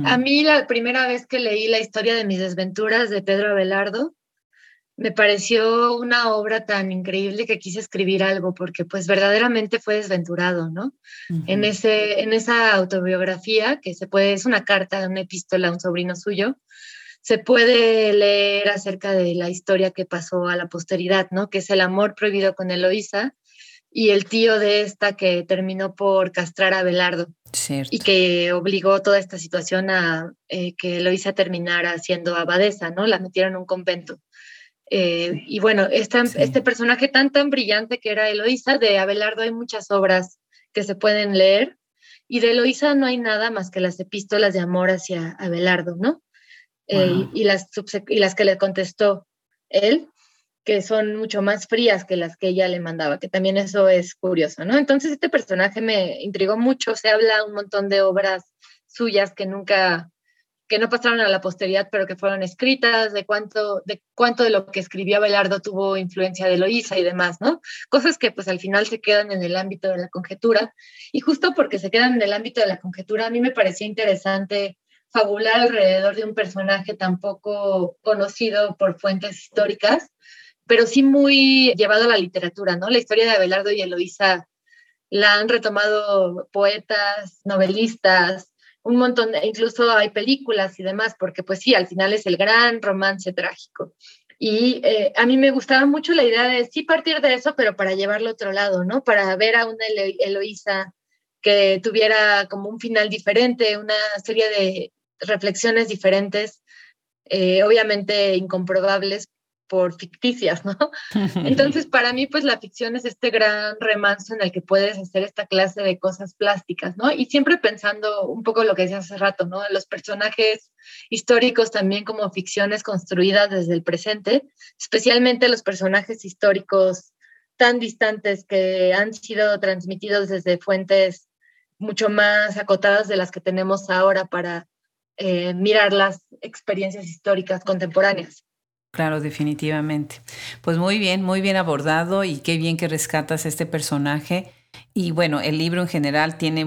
A mí la primera vez que leí la historia de mis desventuras de Pedro Abelardo, me pareció una obra tan increíble que quise escribir algo porque pues verdaderamente fue desventurado, ¿no? en, ese, en esa autobiografía, que se puede, es una carta, una epístola a un sobrino suyo, se puede leer acerca de la historia que pasó a la posteridad, ¿no? Que es el amor prohibido con Eloísa y el tío de esta que terminó por castrar a Belardo y que obligó toda esta situación a eh, que Eloísa terminara siendo abadesa, ¿no? La metieron en un convento. Eh, y bueno, este personaje tan, tan brillante que era Eloísa, de Abelardo hay muchas obras que se pueden leer, y de Eloísa no hay nada más que las epístolas de amor hacia Abelardo, ¿no? Eh, y, las, y las que le contestó él, que son mucho más frías que las que ella le mandaba, que también eso es curioso, ¿no? Entonces este personaje me intrigó mucho, se habla un montón de obras suyas que nunca que no pasaron a la posteridad, pero que fueron escritas, de cuánto, de cuánto de lo que escribió Abelardo tuvo influencia de Loíza y demás, ¿no? Cosas que pues al final se quedan en el ámbito de la conjetura. Y justo porque se quedan en el ámbito de la conjetura, a mí me parecía interesante fabular alrededor de un personaje tan poco conocido por fuentes históricas, pero sí muy llevado a la literatura, ¿no? La historia de Abelardo y Eloísa la han retomado poetas, novelistas, un montón, incluso hay películas y demás, porque pues sí, al final es el gran romance trágico. Y eh, a mí me gustaba mucho la idea de sí partir de eso, pero para llevarlo a otro lado, ¿no? Para ver a una Eloísa que tuviera como un final diferente, una serie de reflexiones diferentes, eh, obviamente incomprobables, por ficticias, ¿no? Entonces, para mí, pues la ficción es este gran remanso en el que puedes hacer esta clase de cosas plásticas, ¿no? Y siempre pensando un poco lo que decía hace rato, ¿no? Los personajes históricos también como ficciones construidas desde el presente, especialmente los personajes históricos tan distantes que han sido transmitidos desde fuentes mucho más acotadas de las que tenemos ahora para eh, mirar las experiencias históricas contemporáneas. Claro, definitivamente. Pues muy bien, muy bien abordado y qué bien que rescatas este personaje. Y bueno, el libro en general tiene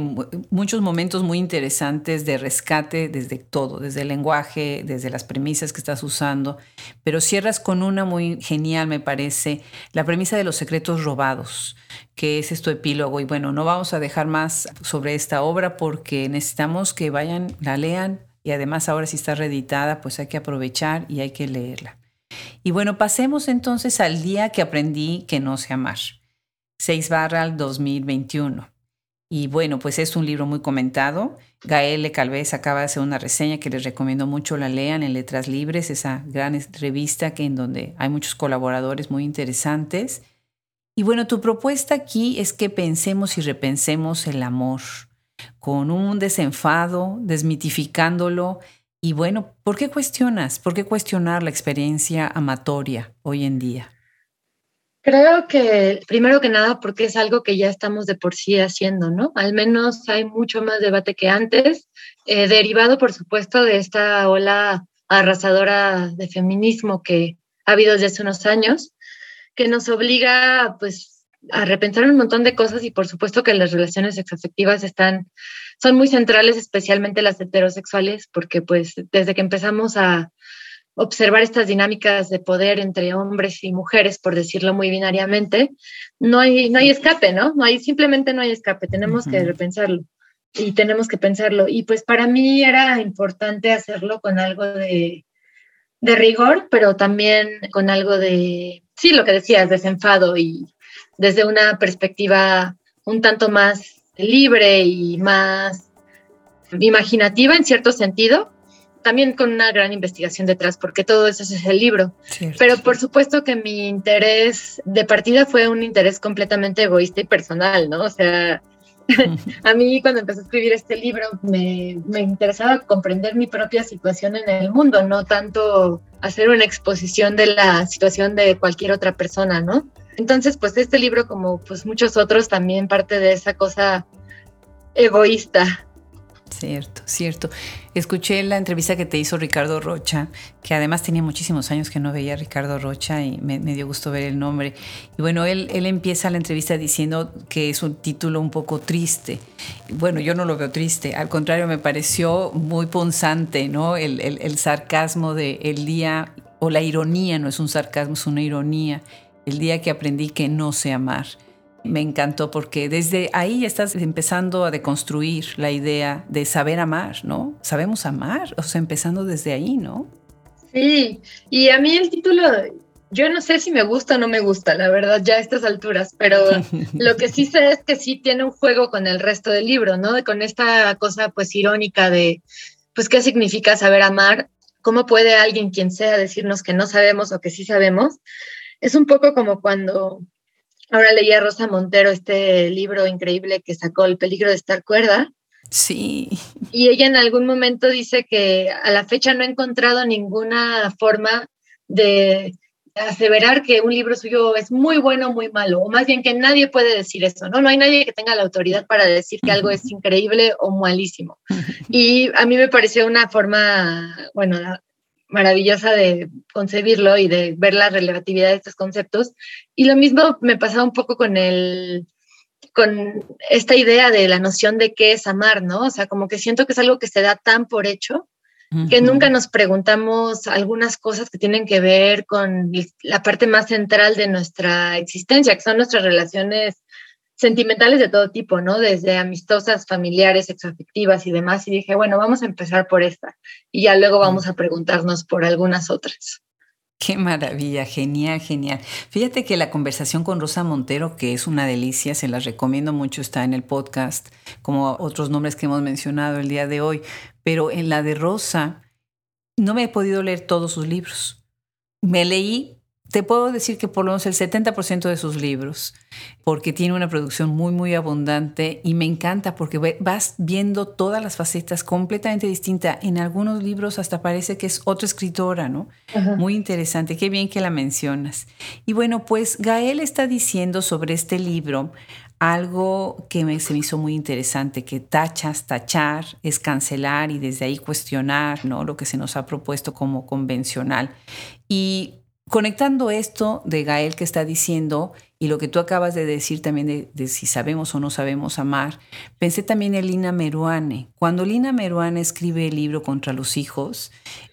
muchos momentos muy interesantes de rescate desde todo, desde el lenguaje, desde las premisas que estás usando, pero cierras con una muy genial, me parece, la premisa de los secretos robados, que es tu epílogo. Y bueno, no vamos a dejar más sobre esta obra porque necesitamos que vayan, la lean y además ahora si está reeditada, pues hay que aprovechar y hay que leerla. Y bueno, pasemos entonces al día que aprendí que no sé amar. 6 barra 2021. Y bueno, pues es un libro muy comentado. Gael Calvez acaba de hacer una reseña que les recomiendo mucho la lean en Letras Libres, esa gran revista que en donde hay muchos colaboradores muy interesantes. Y bueno, tu propuesta aquí es que pensemos y repensemos el amor con un desenfado, desmitificándolo y bueno, ¿por qué cuestionas? ¿Por qué cuestionar la experiencia amatoria hoy en día? Creo que primero que nada porque es algo que ya estamos de por sí haciendo, ¿no? Al menos hay mucho más debate que antes, eh, derivado por supuesto de esta ola arrasadora de feminismo que ha habido desde hace unos años, que nos obliga pues a repensar un montón de cosas y por supuesto que las relaciones sexoafectivas están son muy centrales, especialmente las heterosexuales, porque pues desde que empezamos a observar estas dinámicas de poder entre hombres y mujeres, por decirlo muy binariamente, no hay, no hay escape, ¿no? No hay, simplemente no hay escape, tenemos que repensarlo y tenemos que pensarlo. Y pues para mí era importante hacerlo con algo de, de rigor, pero también con algo de, sí, lo que decías, desenfado y desde una perspectiva un tanto más libre y más imaginativa en cierto sentido, también con una gran investigación detrás, porque todo eso es el libro. Pero por supuesto que mi interés de partida fue un interés completamente egoísta y personal, ¿no? O sea, a mí cuando empecé a escribir este libro me, me, interesaba comprender mi propia situación en el mundo, no tanto hacer una exposición de la situación de cualquier otra persona, ¿no? Entonces, pues este libro, como pues muchos otros, también parte de esa cosa egoísta Cierto, cierto. Escuché la entrevista que te hizo Ricardo Rocha, que además tenía muchísimos años que no veía a Ricardo Rocha y me, dio gusto ver el nombre. Y bueno, él, él, empieza la entrevista diciendo que es un título un poco triste. Bueno, yo no lo veo triste, al contrario, me pareció muy punzante, ¿no? El, el, el sarcasmo de el día, o la ironía, no es un sarcasmo, es una ironía, el día que aprendí que no sé amar me encantó porque desde ahí estás empezando a deconstruir la idea de saber amar, ¿no? Sabemos amar, o sea, empezando desde ahí, ¿no? Sí, y a mí el título, yo no sé si me gusta o no me gusta, la verdad, ya a estas alturas, pero lo que sí sé es que sí tiene un juego con el resto del libro, ¿no? Con esta cosa pues irónica de, pues, ¿qué significa saber amar? ¿Cómo puede alguien, quien sea, decirnos que no sabemos o que sí sabemos? Es un poco como cuando Ahora leía Rosa Montero este libro increíble que sacó El peligro de estar cuerda. Sí. Y ella en algún momento dice que a la fecha no ha encontrado ninguna forma de aseverar que un libro suyo es muy bueno o muy malo, o más bien que nadie puede decir eso, ¿no? No hay nadie que tenga la autoridad para decir que algo es increíble o malísimo. Y a mí me pareció una forma, bueno, maravillosa de concebirlo y de ver la relatividad de estos conceptos. Y lo mismo me pasaba un poco con el con esta idea de la noción de qué es amar, ¿no? O sea, como que siento que es algo que se da tan por hecho que nunca nos preguntamos algunas cosas que tienen que ver con la parte más central de nuestra existencia, que son nuestras relaciones sentimentales de todo tipo, ¿no? Desde amistosas, familiares, sexoafectivas y demás. Y dije, bueno, vamos a empezar por esta y ya luego vamos a preguntarnos por algunas otras. Qué maravilla, genial, genial. Fíjate que la conversación con Rosa Montero, que es una delicia, se la recomiendo mucho, está en el podcast, como otros nombres que hemos mencionado el día de hoy, pero en la de Rosa no me he podido leer todos sus libros. Me leí te puedo decir que por lo menos el 70% de sus libros, porque tiene una producción muy, muy abundante y me encanta porque vas viendo todas las facetas completamente distintas. En algunos libros hasta parece que es otra escritora, ¿no? Muy interesante, qué bien que la mencionas. Y bueno, pues Gael está diciendo sobre este libro algo que me, se me hizo muy interesante, que tachas, tachar es cancelar y desde ahí cuestionar, ¿no? Lo que se nos ha propuesto como convencional. Y Conectando esto de Gael que está diciendo y lo que tú acabas de decir también de, si sabemos o no sabemos amar, pensé también en Lina Meruane. Cuando Lina Meruane escribe el libro Contra los hijos,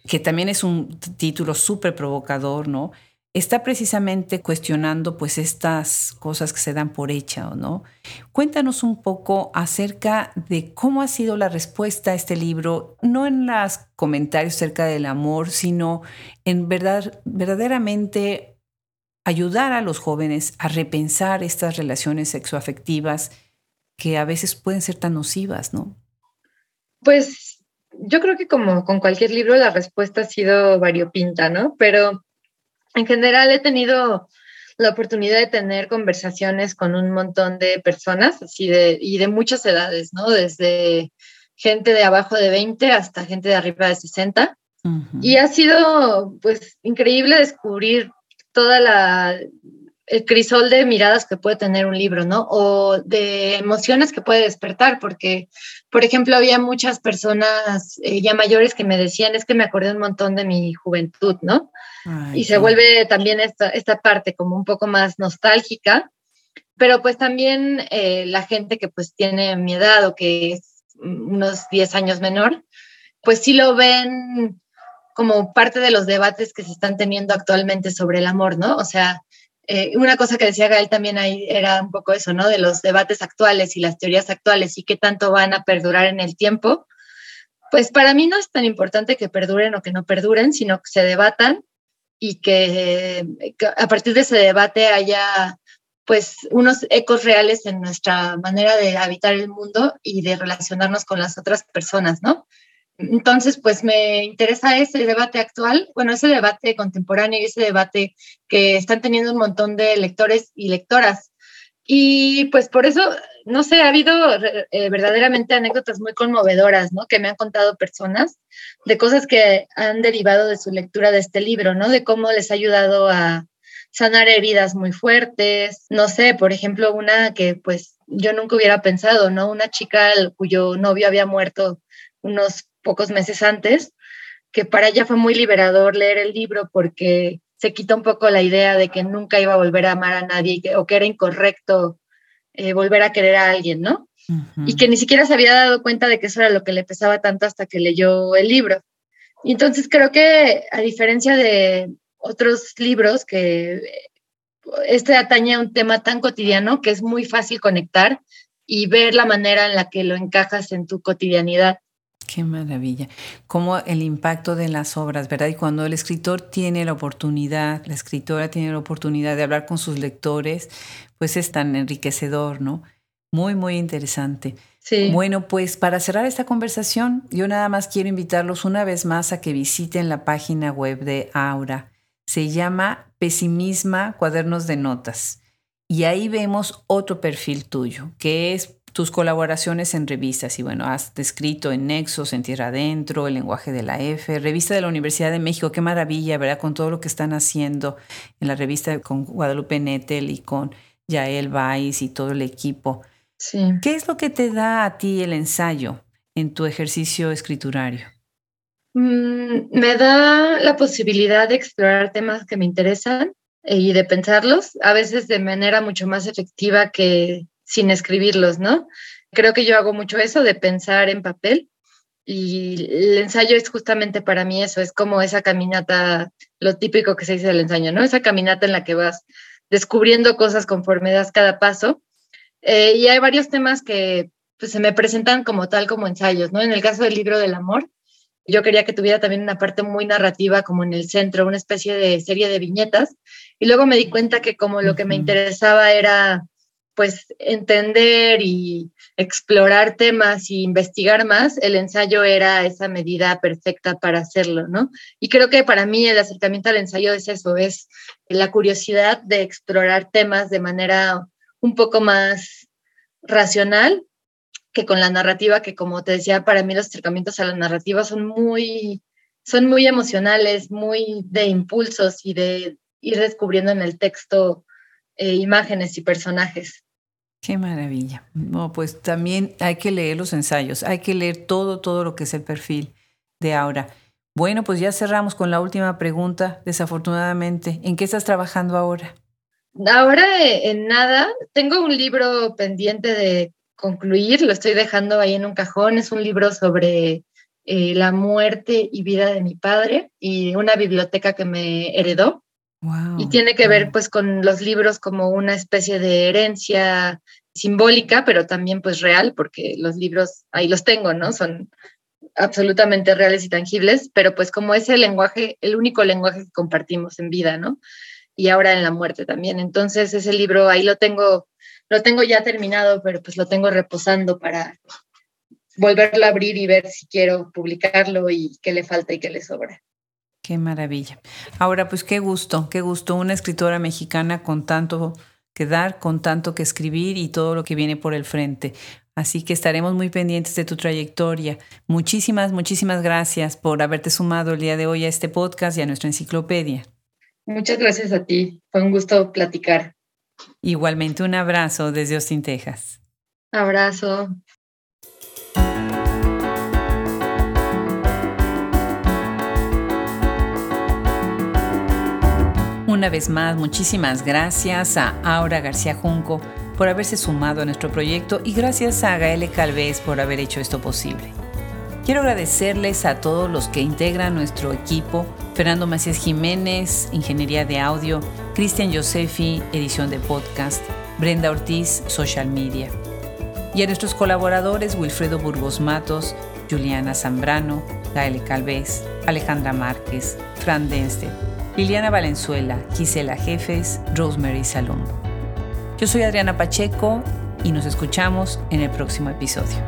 que también es un título súper provocador, ¿no? Está precisamente cuestionando pues estas cosas que se dan por hecha, ¿no? Cuéntanos un poco acerca de cómo ha sido la respuesta a este libro, no en los comentarios acerca del amor, sino en verdad, verdaderamente ayudar a los jóvenes a repensar estas relaciones sexoafectivas que a veces pueden ser tan nocivas, ¿no? Pues yo creo que como con cualquier libro la respuesta ha sido variopinta, ¿no? Pero en general he tenido la oportunidad de tener conversaciones con un montón de personas, así de, y de muchas edades, ¿no? Desde gente de abajo de 20 hasta gente de arriba de 60. Y ha sido, pues, increíble descubrir toda la el crisol de miradas que puede tener un libro, ¿no? O de emociones que puede despertar, porque, por ejemplo, había muchas personas eh, ya mayores que me decían, es que me acordé un montón de mi juventud, ¿no? y se vuelve también esta, esta parte como un poco más nostálgica, pero pues también eh, la gente que pues tiene mi edad o que es unos 10 años menor, pues sí lo ven como parte de los debates que se están teniendo actualmente sobre el amor, ¿no? O sea, eh, una cosa que decía Gael también ahí era un poco eso, ¿no? De los debates actuales y las teorías actuales y qué tanto van a perdurar en el tiempo. Pues para mí no es tan importante que perduren o que no perduren, sino que se debatan y que, a partir de ese debate haya pues unos ecos reales en nuestra manera de habitar el mundo y de relacionarnos con las otras personas, ¿no? Entonces, pues me interesa ese debate actual, bueno, ese debate contemporáneo y ese debate que están teniendo un montón de lectores y lectoras. Y pues por eso, no sé, ha habido eh, verdaderamente anécdotas muy conmovedoras, ¿no? Que me han contado personas de cosas que han derivado de su lectura de este libro, ¿no? De cómo les ha ayudado a sanar heridas muy fuertes. No sé, por ejemplo, una que pues yo nunca hubiera pensado, ¿no? Una chica cuyo novio había muerto unos pocos meses antes, que para ella fue muy liberador leer el libro porque se quita un poco la idea de que nunca iba a volver a amar a nadie o que era incorrecto eh, volver a querer a alguien, ¿no? Y que ni siquiera se había dado cuenta de que eso era lo que le pesaba tanto hasta que leyó el libro. Y entonces creo que a diferencia de otros libros que este atañe a un tema tan cotidiano que es muy fácil conectar y ver la manera en la que lo encajas en tu cotidianidad. Qué maravilla. Como el impacto de las obras, ¿verdad? Y cuando el escritor tiene la oportunidad, la escritora tiene la oportunidad de hablar con sus lectores, pues es tan enriquecedor, ¿no? Muy, muy interesante. Sí. Bueno, pues para cerrar esta conversación, yo nada más quiero invitarlos una vez más a que visiten la página web de Aura. Se llama Pesimisma Cuadernos de Notas. Y ahí vemos otro perfil tuyo, que es tus colaboraciones en revistas. Y bueno, has escrito en Nexos, en Tierra Adentro, El lenguaje de la F, revista de la Universidad de México. Qué maravilla, ¿verdad? Con todo lo que están haciendo en la revista con Guadalupe Nettel y con Yael Vais y todo el equipo. Sí. ¿Qué es lo que te da a ti el ensayo en tu ejercicio escriturario? Mm, me da la posibilidad de explorar temas que me interesan y de pensarlos, a veces de manera mucho más efectiva que sin escribirlos, ¿no? Creo que yo hago mucho eso de pensar en papel y el ensayo es justamente para mí eso, es como esa caminata, lo típico que se dice del ensayo, ¿no? Esa caminata en la que vas descubriendo cosas conforme das cada paso. Eh, y hay varios temas que pues, se me presentan como tal, como ensayos, ¿no? En el caso del libro del amor, yo quería que tuviera también una parte muy narrativa como en el centro, una especie de serie de viñetas. Y luego me di cuenta que como lo que me interesaba era pues entender y explorar temas y investigar más, el ensayo era esa medida perfecta para hacerlo, ¿no? Y creo que para mí el acercamiento al ensayo es eso, es la curiosidad de explorar temas de manera un poco más racional que con la narrativa, que como te decía, para mí los acercamientos a la narrativa son muy, son muy emocionales, muy de impulsos y de ir descubriendo en el texto eh, imágenes y personajes. Qué maravilla. No, pues también hay que leer los ensayos, hay que leer todo, todo lo que es el perfil de Aura. Bueno, pues ya cerramos con la última pregunta, desafortunadamente. ¿En qué estás trabajando ahora? Ahora eh, en nada, tengo un libro pendiente de concluir, lo estoy dejando ahí en un cajón, es un libro sobre eh, la muerte y vida de mi padre y una biblioteca que me heredó y tiene que ver pues con los libros como una especie de herencia simbólica, pero también pues real, porque los libros ahí los tengo, ¿no? Son absolutamente reales y tangibles, pero pues como es el lenguaje, el único lenguaje que compartimos en vida, ¿no? Y ahora en la muerte también. Entonces ese libro ahí lo tengo, lo tengo ya terminado, pero pues lo tengo reposando para volverlo a abrir y ver si quiero publicarlo y qué le falta y qué le sobra. Qué maravilla. Ahora, pues qué gusto, qué gusto una escritora mexicana con tanto que dar, con tanto que escribir y todo lo que viene por el frente. Así que estaremos muy pendientes de tu trayectoria. Muchísimas, muchísimas gracias por haberte sumado el día de hoy a este podcast y a nuestra enciclopedia. Muchas gracias a ti. Fue un gusto platicar. Igualmente un abrazo desde Austin, Texas. Abrazo. Una vez más, muchísimas gracias a Aura García Junco por haberse sumado a nuestro proyecto y gracias a Gaele Calvez por haber hecho esto posible. Quiero agradecerles a todos los que integran nuestro equipo, Fernando Macías Jiménez, Ingeniería de Audio, Cristian Josefi, Edición de Podcast, Brenda Ortiz, Social Media. Y a nuestros colaboradores Wilfredo Burgos Matos, Juliana Zambrano, Gaele Calvez, Alejandra Márquez, Fran Denstedt, Liliana Valenzuela, Gisela Jefes, Rosemary Salón. Yo soy Adriana Pacheco y nos escuchamos en el próximo episodio.